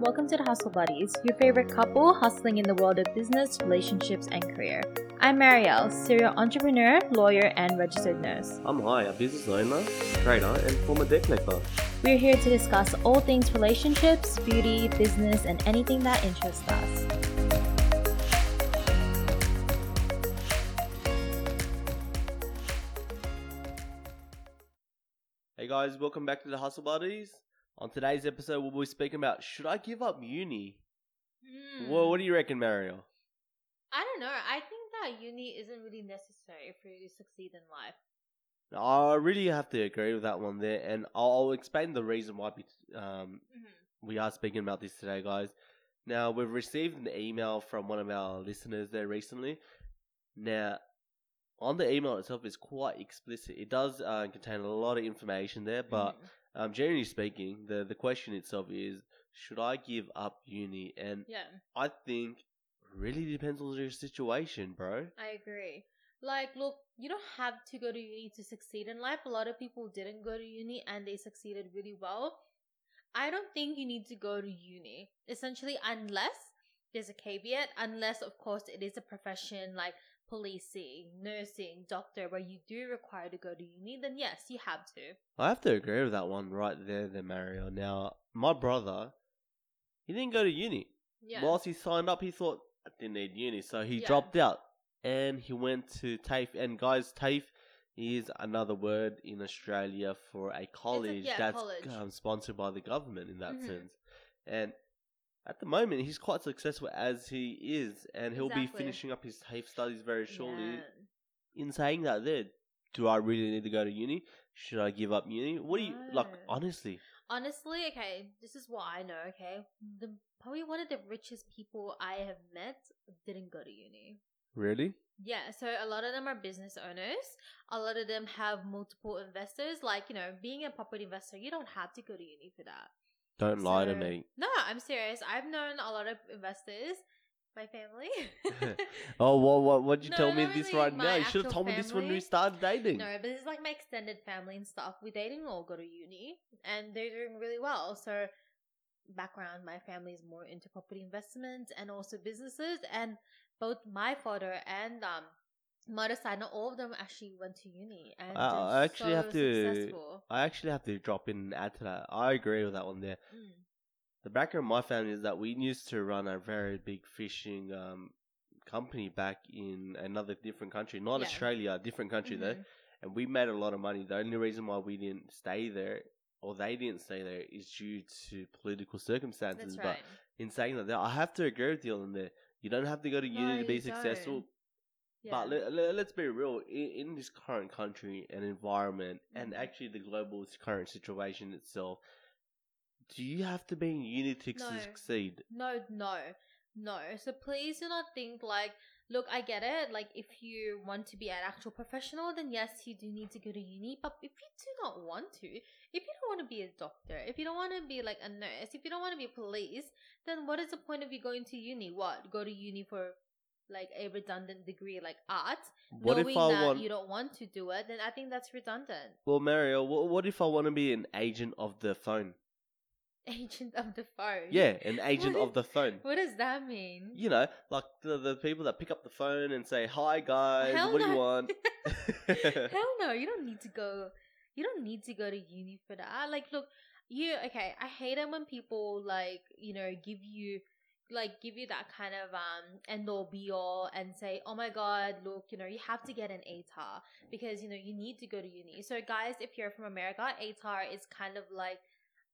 Welcome to the Hustle Buddies, your favorite couple hustling in the world of business, relationships, and career. I'm Marielle, serial entrepreneur, lawyer, and registered nurse. I'm Hai, a business owner, trader, and former deck. We're here to discuss all things relationships, beauty, business, and anything that interests us. Hey guys, welcome back to the Hustle Buddies. On today's episode, we'll be speaking about should I give up uni? Hmm. Well, what do you reckon, Mario? I don't know. I think that uni isn't really necessary for you to succeed in life. I really have to agree with that one there, and I'll, explain the reason why we, um, we are speaking about this today, guys. Now, we've received an email from one of our listeners there recently. Now, on the email itself is quite explicit. It does uh, contain a lot of information there, but Mhm. Um, generally speaking, the the question itself is, should I give up uni? And yeah. I think really depends on your situation, bro. I agree. Like, look, you don't have to go to uni to succeed in life. A lot of people didn't go to uni and they succeeded really well. I don't think you need to go to uni, essentially, unless there's a caveat, unless, of course, it is a profession like policing, nursing, doctor, where you do require to go to uni, then yes, you have to. I have to agree with that one right there, there, Mario. Now, my brother, he didn't go to uni. Yeah. Whilst he signed up, he thought I didn't need uni, so he Yeah. dropped out and he went to TAFE. And guys, TAFE is another word in Australia for a college yeah, that's college. Um, sponsored by the government in that Mhm. sense. And at the moment, he's quite successful as he is, and he'll be Exactly. finishing up his TAFE studies very shortly. Yeah. In saying that, there, do I really need to go to uni? Should I give up uni? What do you like? No. Honestly, Honestly, okay, this is what I know, okay? The probably one of the richest people I have met didn't go to uni. really? Yeah, so a lot of them are business owners. A lot of them have multiple investors. Like, you know, being a property investor, you don't have to go to uni for that. Don't lie to me. No, I'm serious. I've known a lot of investors, my family. Oh, what, what, what'd you No, tell me not this right now? You should have told me this when we started dating. No, but this is like my extended family and stuff. We didn't all go to uni, and they're doing really well. So, background: my family is more into property investments and also businesses. And both my father and um side, not all of them actually went to uni, and I- they're I actually so have to- Successful. I actually have to drop in and add to that. I agree with that one there. Mm. The background of my family is that we used to run a very big fishing um, company back in another different country, not Yeah. Australia, a different country Mhm. though, and we made a lot of money. The only reason why we didn't stay there, or they didn't stay there, is due to political circumstances. Right. But in saying that, I have to agree with you on that. You don't have to go to uni No, to be successful. don't. Yeah. But let, let, let's be real. In, in this current country and environment, and Mhm. actually the global current situation itself, do you have to be in uni to No. succeed? No, no, no. So please do not think like, look, I get it. Like, if you want to be an actual professional, then yes, you do need to go to uni. But if you do not want to, if you don't want to be a doctor, if you don't want to be like a nurse, if you don't want to be police, then what is the point of you going to uni? What? Go to uni for like a redundant degree like art, What knowing if I that want? you don't want to do it, then I think that's redundant. Well, Mario, what, what if I want to be an agent of the phone? Agent of the phone. Yeah, an agent of the phone. What does that mean? You know, like the, the people that pick up the phone and say, "Hi guys, Hell what do you want?" Hell no, you don't need to go. You don't need to go to uni for that. Like, look, you okay? I hate it when people like you know give you like give you that kind of um end all be all and say, oh my god, look, you know you have to get an ATAR because you know you need to go to uni. So guys, if you're from America, ATAR is kind of like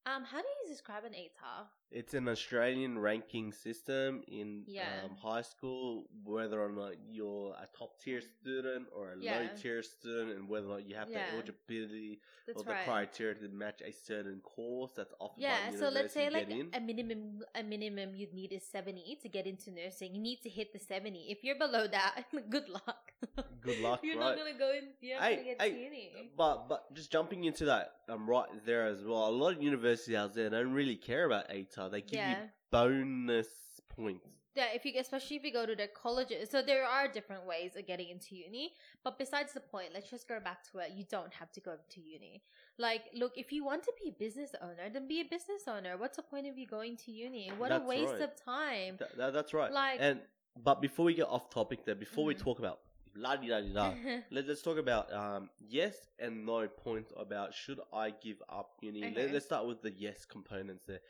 um how do you describe an ATAR? It's an Australian ranking system in Yeah. um, high school, whether or not you're a top tier student or a low tier student, and whether or not you have Yeah. the eligibility That's or the right. criteria to match a certain course that's offered Yeah, so let's say like in. a minimum a minimum you'd need is 70 to get into nursing. You need to hit the 70. If you're below that, good luck. Good luck, you're right? not going to go in you're not Hey, going to get to uni. But but just jumping into that um right there as well, a lot of universities out there don't really care about They give Yeah. you bonus points. Yeah, if you especially if you go to the colleges so there are different ways of getting into uni but besides the point let's just go back to it you don't have to go to uni like look if you want to be a business owner then be a business owner what's the point of you going to uni what That's a waste right. of time Th- th- that's right. like and but before we get off topic, there, before we Mhm. talk about la di da di da, let, us talk about um, yes and no points about should I give up uni. Okay. Let's start with the yes components there.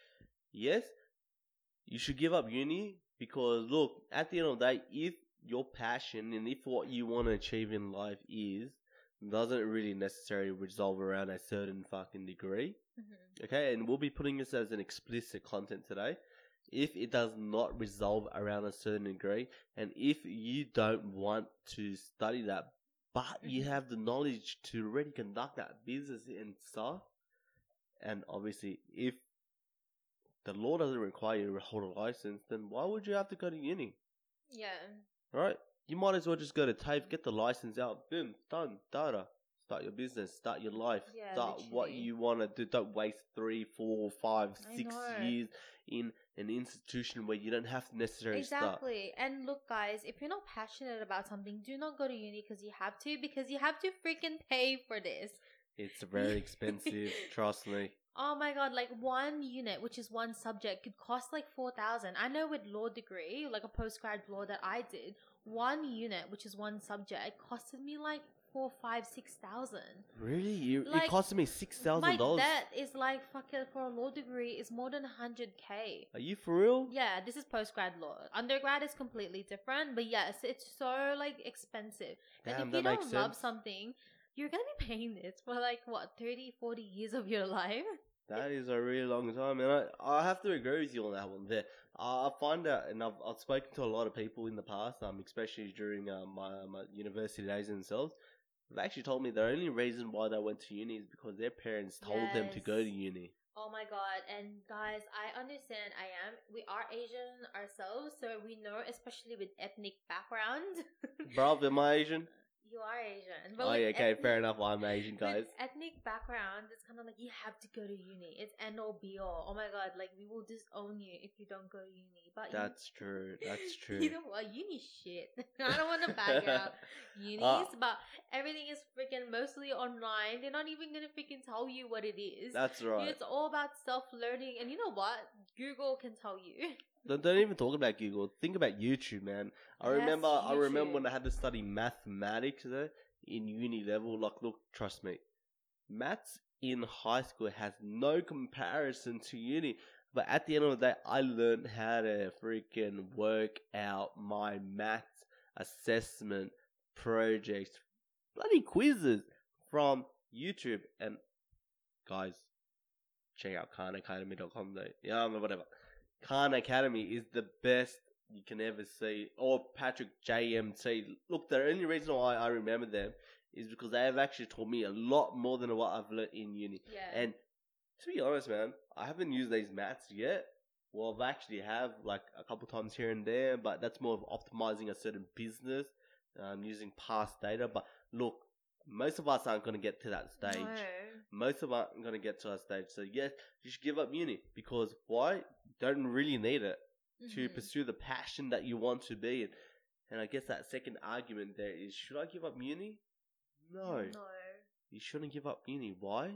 Yes, you should give up uni because look, at the end of the day, if your passion and if what you want to achieve in life is doesn't really necessarily resolve around a certain fucking degree, Mhm. Okay, and we'll be putting this as an explicit content today. If it does not resolve around a certain degree, and if you don't want to study that, but you Mhm. have the knowledge to already conduct that business and stuff, and obviously, if the law doesn't require you to hold a license, then why would you have to go to uni? yeah Right? You might as well just go to TAFE, get the license out, boom, done, data. Start your business, start your life, Yeah, start what you want to do. Don't waste three, four, five, six years in an institution where you don't have to necessarily start. Exactly. And look, guys, if you're not passionate about something, do not go to uni because you have to, because you have to freaking pay for this. It's very expensive, trust me. Oh my god, like one unit, which is one subject, could cost like 4,000. I know with law degree, like a postgrad law that I did, one unit, which is one subject, costed me like four, five, six thousand. Really? You, Like, it costed me six thousand dollars. debt is like fucking for a law degree is more than 100k. Are you for real? Yeah, this is postgrad law. Undergrad is completely different, but yes, it's so like expensive. Damn, and if that you don't love sense. something, you're gonna be paying this for like what 30, 40 years of your life. That is a really long time, and I, I have to agree with you on that one. There, uh, I find out, and I've, I've spoken to a lot of people in the past, um, especially during uh, my my university days themselves. They've actually told me the only reason why they went to uni is because their parents told them to go to uni. Oh my god, and guys, I understand I am we are Asian ourselves, so we know especially with ethnic background. Bruv, am I Asian? you are Asian. Oh yeah, okay, ethnic- fair enough. I'm Asian, guys. ethnic background, it's kind of like you have to go to uni. It's end all be all. Oh my god, like we will disown you if you don't go to uni. But you- That's true. That's true. You know what? Uni shit. I don't want to back out unis, Uh, but everything is freaking mostly online. They're not even gonna freaking tell you what it is. That's right. It's all about self learning, and you know what? Google can tell you. Don't, don't even talk about Google. Think about YouTube, man. I Yes, remember. I remember when I had to study mathematics there in uni level. Like, look, trust me, maths in high school has no comparison to uni. But at the end of the day, I learned how to freaking work out my maths assessment projects, bloody quizzes from YouTube. And guys, check out khanacademy.com though. Yeah, whatever. Khan Academy is the best you can ever see. Or Patrick JMT. Look, the only reason why I remember them is because they have actually taught me a lot more than what I've learned in uni. Yeah. And to be honest, man, I haven't used these maths yet. Well, I've actually have like a couple times here and there, but that's more of optimizing a certain business, um, using past data. But look, most of us aren't going to get to that stage No. most of us aren't going to get to that stage. So yes, you should give up uni because why? You don't really need it to Mhm. pursue the passion that you want to be in. And I guess that second argument there is: should I give up uni? No, No. you shouldn't give up uni. Why?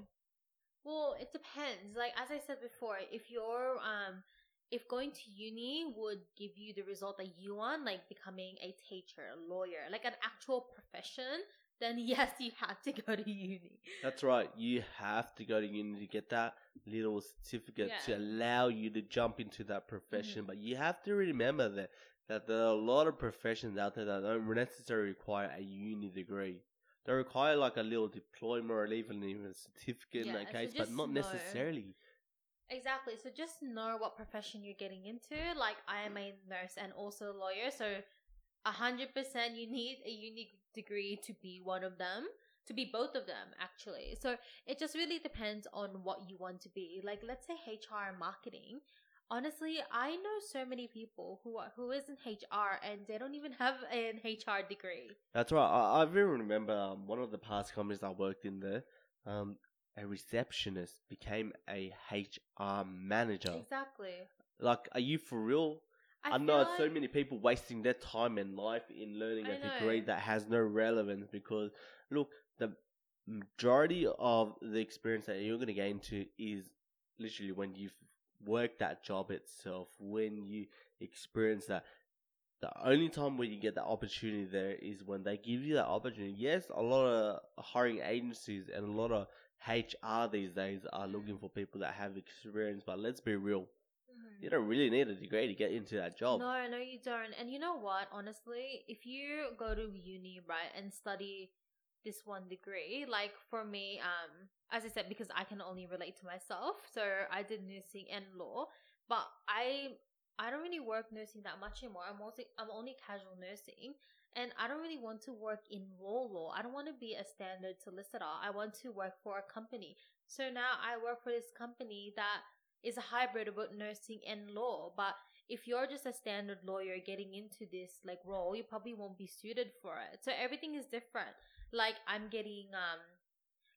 Well, it depends. Like as I said before, if you're um if going to uni would give you the result that you want, like becoming a teacher, a lawyer, like an actual profession, then yes, you have to go to uni. That's right. You have to go to uni to get that little certificate to allow you to jump into that profession. Mhm. But you have to remember that that there are a lot of professions out there that don't necessarily require a uni degree. They require like a little diploma or even even a certificate in Yeah, that so case, but just not know- necessarily. Exactly. So just know what profession you're getting into. Like I am a nurse and also a lawyer, so a hundred percent you need a unique degree to be one of them. To be both of them, actually. So it just really depends on what you want to be. Like, let's say HR and marketing. Honestly, I know so many people who are who is in HR and they don't even have an HR degree. That's right. I, I really remember um, one of the past companies I worked in there. Um, a receptionist became a HR manager. Exactly. Like, are you for real? I, I, know feel so many people wasting their time and life in learning I a degree that has no relevance because look, the majority of the experience that you're going to gain to is literally when you've worked that job itself, when you experience that. The only time where you get that opportunity there is when they give you that opportunity. Yes, a lot of hiring agencies and a lot of HR these days are looking for people that have experience, but let's be real. Mhm. You don't really need a degree to get into that job. No, no, you don't. And you know what? Honestly, if you go to uni, right, and study this one degree, like for me, um, as I said, because I can only relate to myself, so I did nursing and law, but I I don't really work nursing that much anymore. I'm mostly I'm only casual nursing, and I don't really want to work in law law. I don't want to be a standard solicitor. I want to work for a company. So now I work for this company that is a hybrid about nursing and law. But if you're just a standard lawyer getting into this like role, you probably won't be suited for it. So everything is different. Like I'm getting um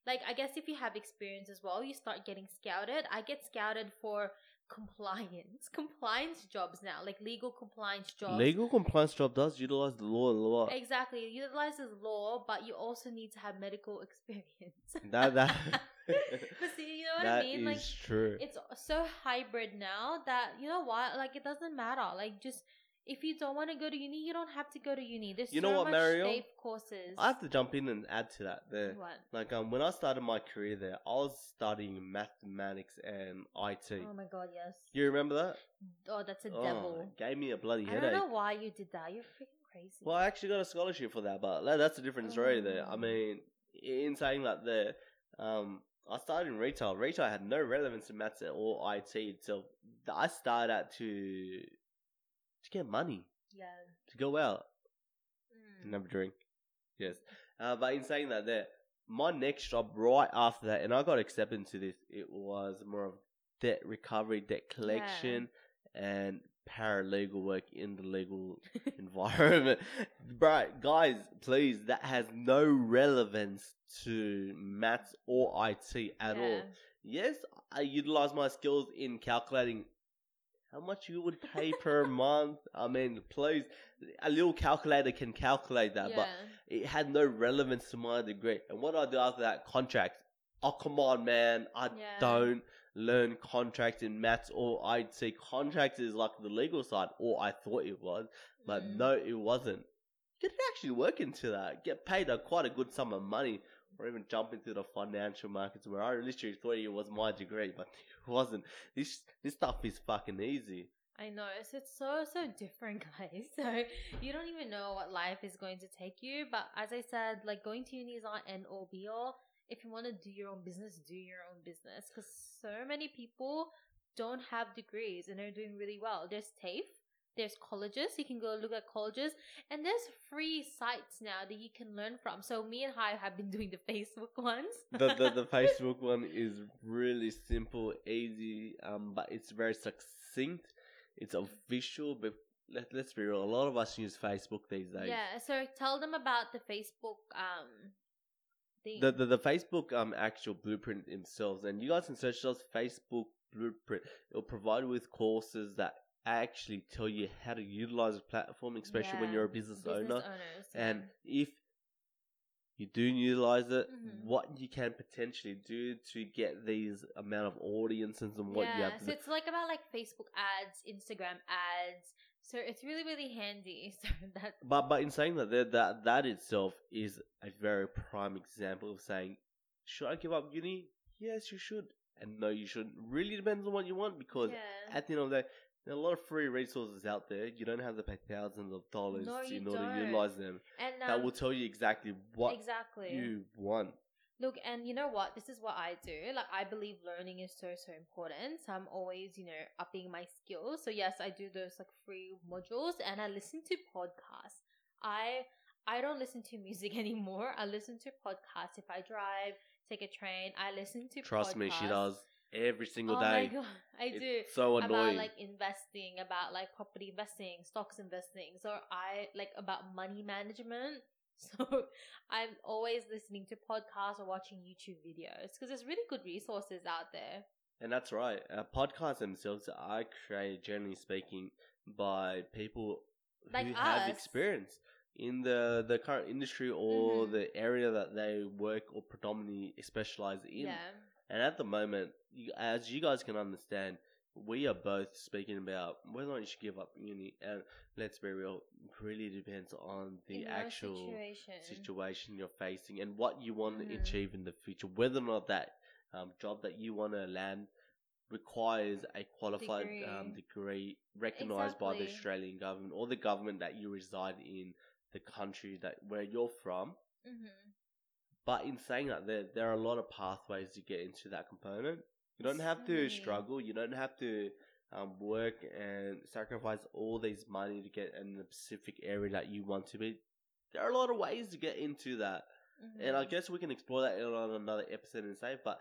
like I guess if you have experience as well, you start getting scouted. I get scouted for compliance. Compliance jobs now, like legal compliance jobs. Legal compliance job does utilize the law a lot. Exactly. It utilizes law, but you also need to have medical experience. That that but see, you know what that I mean? Like true. it's so hybrid now that you know what like it doesn't matter like just if you don't want to go to uni you don't have to go to uni there's You so know what, much Mariel? TAFE courses I have to jump in and add to that there. what Like um, when I started my career there, I was studying mathematics and IT. oh my god yes you remember that? oh that's a Oh, devil it gave me a bloody headache. i don't headache. know why you did that you're freaking crazy Well, I actually got a scholarship for that, but that- that's a different story there. I Oh. mean, in saying that there, um, I started in retail. Retail had no relevance to maths or IT itself. I started out to get money, yeah to go out Mm. and have a drink. Yes. Uh, but in saying that there, my next job right after that, and I got accepted into this, it was more of debt recovery, debt collection, and paralegal work in the legal environment. Right, guys, please, that has no relevance to maths or IT at all. Yes, I utilize my skills in calculating how much you would pay per month. I mean, please, a little calculator can calculate that, but it had no relevance to my degree. And what I do after that, contract, Oh, come on, man. I Yeah. don't learn contracts in maths or IT. Contracts is like the legal side, or I thought it was, but Mm. no, it wasn't. You could actually work into that, get paid a quite a good sum of money, or even jump into the financial markets where I literally thought it was my degree, but it wasn't. This this stuff is fucking easy. I know it's it's so so different, guys. So you don't even know what life is going to take you. But as I said, like going to uni is not end all be all. If you want to do your own business, do your own business. Because so many people don't have degrees and they're doing really well. There's TAFE, there's colleges. You can go look at colleges, and there's free sites now that you can learn from. So me and Hai have been doing the Facebook ones. the, the the Facebook one is really simple, easy, um, but it's very succinct. It's official, but let, let's be real. A lot of us use Facebook these days. yeah. So tell them about the Facebook um thing. The, the the Facebook um actual blueprint themselves, and you guys can search those Facebook blueprint. It'll provide you with courses that actually tell you how to utilize a platform, especially when you're a business, owner. owners, yeah. And if you do utilize it, Mhm. what you can potentially do to get these amount of audiences and what yeah, you have to so do. it's like about like Facebook ads, Instagram ads. So it's really really handy. So that But but in saying that, that that that itself is a very prime example of saying, should I give up uni? Yes, you should, and no, you shouldn't. Really depends on what you want because yeah. at the end of the day, there are a lot of free resources out there. You don't have to pay thousands of dollars No, in order to don't. utilize them. and um, that will tell you exactly what exactly. you want. Look, and you know what? This is what I do. Like, I believe learning is so, so important. So I'm always, you know, upping my skills. So yes, I do those like free modules and I listen to podcasts. I, I don't listen to music anymore. I listen to podcasts. If I drive, take a train, I listen to Trust me, she does every single oh day. my god, I it's do. so annoying. About like investing, about like property investing, stocks investing. So I like about money management. So I'm always listening to podcasts or watching YouTube videos because there's really good resources out there. And that's right. Uh, podcasts themselves are created, generally speaking, by people Like who have experience in the the current industry or Mhm. the area that they work or predominantly specialize in. Yeah. And at the moment, as you guys can understand, we are both speaking about whether or not you should give up uni. And let's be real, it really depends on the In actual situation. situation you're facing and what you want to Mhm. achieve in the future. Whether or not that um, job that you want to land requires a qualified Degree. um, degree recognized by the Australian government or the government that you reside in the country that where you're from. Mm-hmm. But in saying that, there there are a lot of pathways to get into that component. You don't have to struggle. You don't have to um, work and sacrifice all these money to get in the specific area that you want to be. There are a lot of ways to get into that, and I Mhm. guess we can explore that on another episode and say. But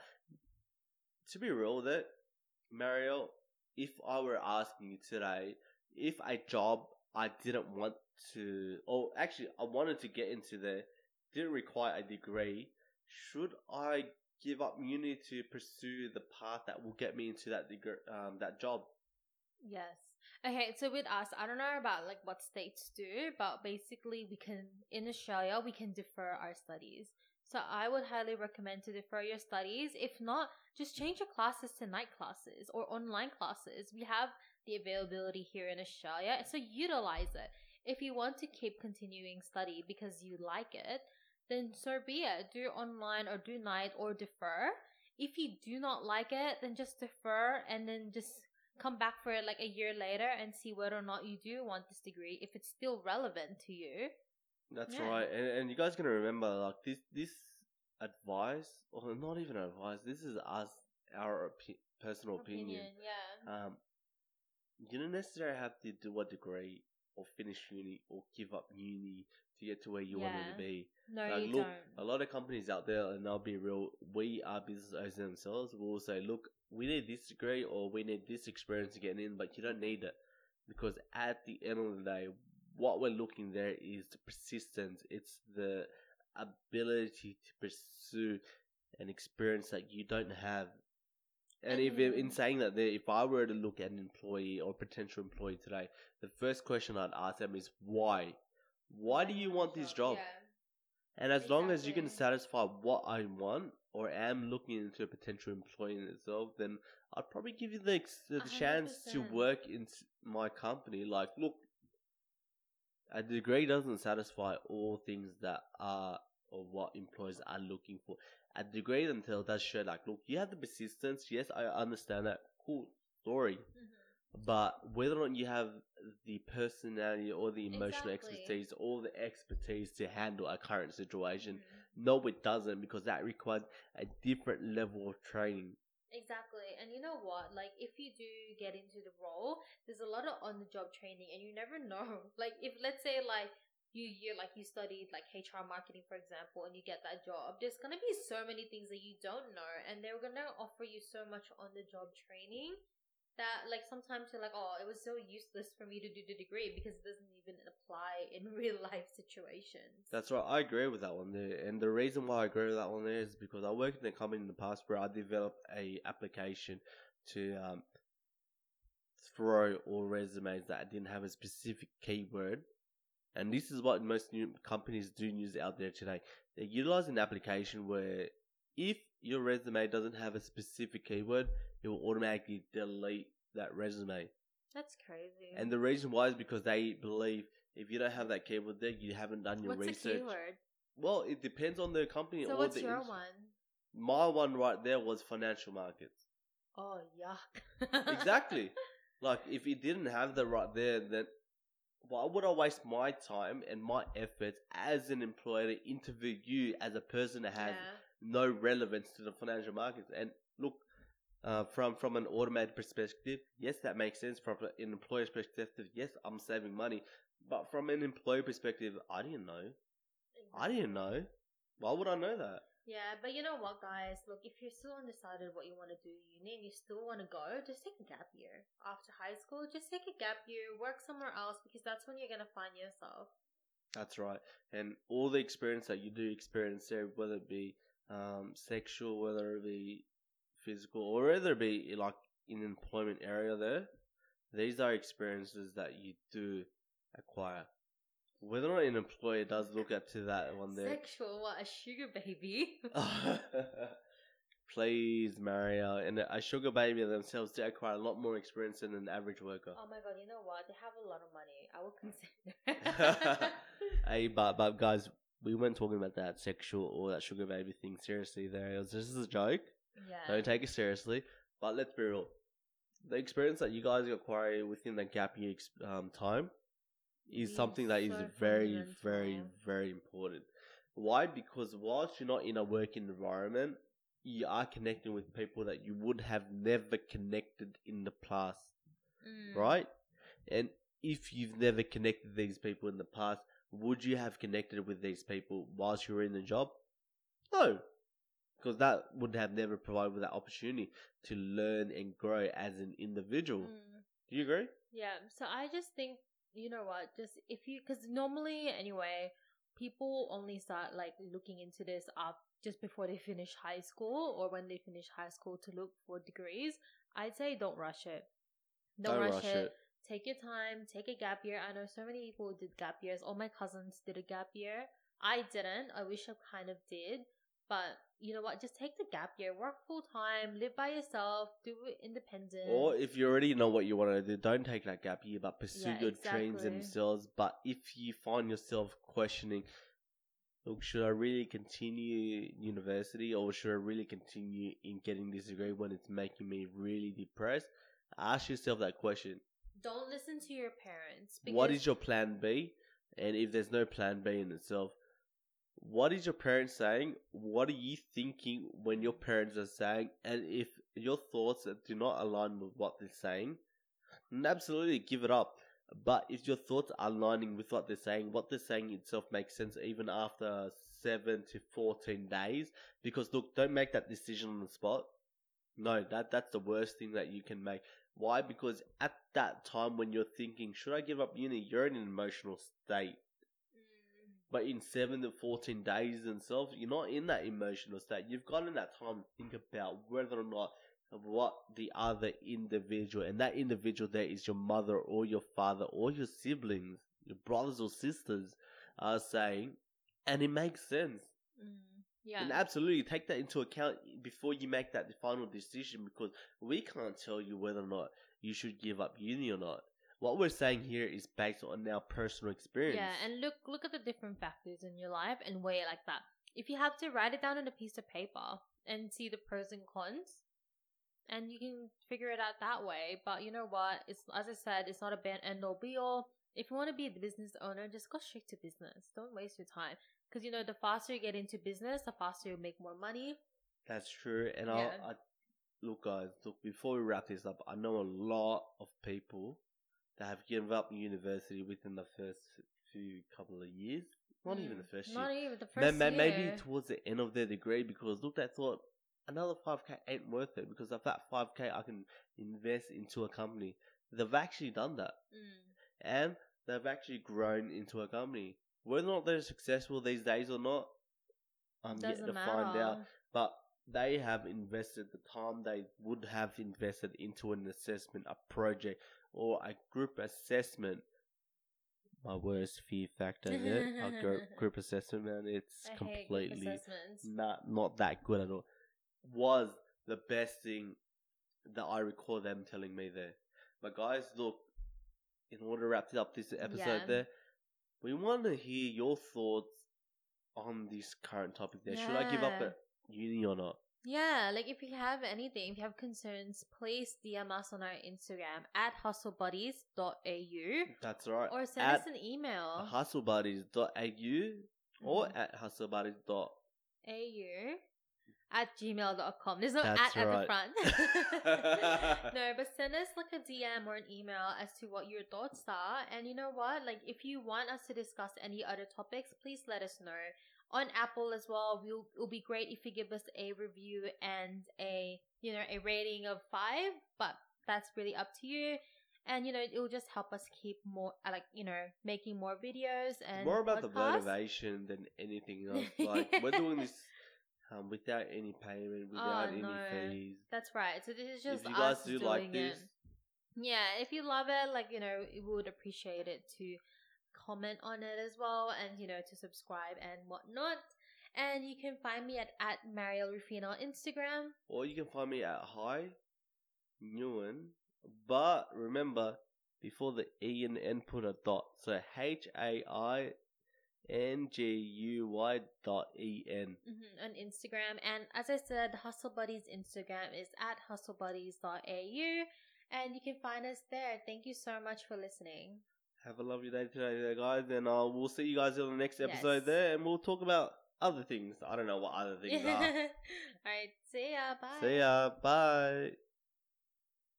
to be real with it, Mario, if I were asking you today, if a job I didn't want to, or actually I wanted to get into there, didn't require a degree, should I give up uni to pursue the path that will get me into that degree, um, that job? Yes. Okay, so with us, I don't know about like what states do, but basically we can in Australia we can defer our studies. So I would highly recommend to defer your studies. If not, just change your classes to night classes or online classes. We have the availability here in Australia, so utilize it. If you want to keep continuing study because you like it, then so be it. Do online or do night or defer. If you do not like it, then just defer and then just come back for it like a year later and see whether or not you do want this degree if it's still relevant to you. That's Yeah. right, and, and you guys gonna remember like this this advice, or not even advice. This is us, our opi- personal opinion. yeah. Um, you don't necessarily have to do a degree or finish uni or give up uni to get to where you wanted Yeah. to be. No, Like, you look, don't. a lot of companies out there, and I'll be real, we are business owners themselves, will say, look, we need this degree or we need this experience to get in, but you don't need it. Because at the end of the day, what we're looking there is the persistence, it's the ability to pursue an experience that you don't have. And if in mm. saying that, if I were to look at an employee or potential employee today, the first question I'd ask them is why? Why do you want this job? Yeah. And as long as you can satisfy what I want or am looking into a potential employee in itself, then I'd probably give you the, ex- the chance to work in my company. Like, look, a degree doesn't satisfy all things that are or what employers are looking for. A degree until does show like, look, you have the persistence. Yes, I understand that. Cool story. Mhm. But whether or not you have the personality or the emotional Exactly. expertise or the expertise to handle a current situation, Mhm. no, it doesn't because that requires a different level of training. Exactly. And you know what? Like, if you do get into the role, there's a lot of on the job training, and you never know. Like, if let's say, like, you, you like you studied like HR marketing, for example, and you get that job, there's gonna be so many things that you don't know, and they're gonna offer you so much on the job training that, like, sometimes you're like, oh, it was so useless for me to do the degree because it doesn't even apply in real life situations. That's right. I agree with that one there. And the reason why I agree with that one there is because I worked in a company in the past where I developed a application to um, throw all resumes that didn't have a specific keyword. And this is what most new companies do use out there today. They utilize an application where if your resume doesn't have a specific keyword, it will automatically delete that resume. That's crazy. And the reason why is because they believe if you don't have that keyword there, you haven't done your what's research. the keyword? Well, it depends on the company. So or what's the your ins- one? My one right there was financial markets. Oh yuck! Exactly. like if it didn't have that right there, then why would I waste my time and my efforts as an employer to interview you as a person that has yeah. no relevance to the financial markets? And look, uh, from from an automated perspective, yes, that makes sense. From an employer's perspective, yes, I'm saving money. But from an employee perspective, I didn't know. I didn't know. Why would I know that? Yeah, but you know what, guys? Look, if you're still undecided what you want to do uni and you still want to go, just take a gap year after high school. Just take a gap year, work somewhere else because that's when you're gonna find yourself. That's right. And all the experience that you do experience there, whether it be um, sexual, whether it be physical, or whether it be like in employment area there, these are experiences that you do acquire. Whether or not an employer does look at to that one there. Sexual, what a sugar baby. Please, Mario. And a sugar baby themselves, they acquire a lot more experience than an average worker. oh my god, you know what? They have a lot of money. I will consider. hey, but, but guys, we weren't talking about that sexual or that sugar baby thing seriously there. It was just a joke. Yeah. Don't take it seriously. But let's be real. The experience that you guys acquire within that gap year um, time is Is something that is so very, fundamental. very, very important. Why? Because whilst you're not in a working environment, you are connecting with people that you would have never connected in the past, Mm. right? And if you've never connected these people in the past, would you have connected with these people whilst you were in the job? No, because that would have never provided that opportunity to learn and grow as an individual. Mm. Do you agree? Yeah, so I just think you know what, just if you because normally anyway, people only start like looking into this up just before they finish high school or when they finish high school to look for degrees. I'd say don't rush it. Don't, rush, it. Take your time. Take a gap year. I know so many people did gap years. All my cousins did a gap year. I didn't. I wish I kind of did. But you know what? Just take the gap year. Work full time. Live by yourself. Do it independent. Or if you already know what you want to do, don't take that gap year, but pursue Yeah, your dreams exactly. themselves. But if you find yourself questioning, look, should I really continue university or should I really continue in getting this degree when it's making me really depressed? Ask yourself that question. don't listen to your parents. What is your plan B? And if there's no plan B in itself, what is your parents saying? What are you thinking when your parents are saying? And if your thoughts do not align with what they're saying, then absolutely give it up. But if your thoughts are aligning with what they're saying, what they're saying itself makes sense even after seven to fourteen days. Because look, don't make that decision on the spot. No, that that's the worst thing that you can make. Why? Because at that time when you're thinking, should I give up uni? You're in an emotional state. But in seven to fourteen days themselves, you're not in that emotional state. You've gotten that time to think about whether or not what the other individual and that individual there is your mother or your father or your siblings, your brothers or sisters are saying, and it makes sense. mm, yeah. And absolutely take that into account before you make that final decision because we can't tell you whether or not you should give up uni or not. What we're saying here is based on our personal experience. Yeah, and look look at the different factors in your life and weigh it like that. If you have to write it down on a piece of paper and see the pros and cons, and you can figure it out that way. But you know what? It's as I said, it's not a band end all be all. If you want to be the business owner, just go straight to business. Don't waste your time. Because you know, the faster you get into business, the faster you make more money. That's true. And Yeah. I'll, I look, guys. Look, before we wrap this up, I know a lot of people that have given up university within the first few couple of years. Not even the first Mm. Not year. even the first ma- year. Maybe towards the end of their degree because look, they thought another five k ain't worth it because of that five k I can invest into a company. They've actually done that, Mm. and they've actually grown into a company. Whether or not they're successful these days or not, I'm yet to matter. find out. But they have invested the time they would have invested into an assessment, a project, or a group assessment. My worst fear factor yet. a group, group assessment, man. It's I completely not not that good at all. Was the best thing that I recall them telling me there. But guys, look, in order to wrap it up this episode Yeah. there, we want to hear your thoughts on this current topic there. Should I give up at uni or not? Yeah, like if you have anything, if you have concerns, please DM us on our Instagram at hustlebuddies.au That's right. or send at us an email. hustlebuddies.au or Mhm. at hustlebuddies. dot- au at gmail.com. There's no That's at at the front. no, but send us like a DM or an email as to what your thoughts are. And you know what? Like if you want us to discuss any other topics, please let us know. On Apple as well, we'll, it'll be great if you give us a review and a you know a rating of five. But that's really up to you. And you know it will just help us keep more uh, like you know making more videos and More about the motivation than anything else. Like we're doing this um, without any payment, without any Oh, no. fees. That's right. So this is just if you guys us do like this, it. Yeah, if you love it, like, you know, we would appreciate it to comment on it as well and, you know, to subscribe and whatnot. And you can find me at, at Mariel Rufino on Instagram. Or you can find me at Hai Nguyen. But remember, before the E and N, put a dot. So H A I N G U Y dot E N. hmm on Instagram. And as I said, Hustle Buddies Instagram is at hustlebuddies.au. And you can find us there. Thank you so much for listening. Have a lovely day today, there, guys. And uh, we'll see you guys in the next episode Yes. there. And we'll talk about other things. I don't know what other things are. All right, See ya. Bye. See ya. Bye.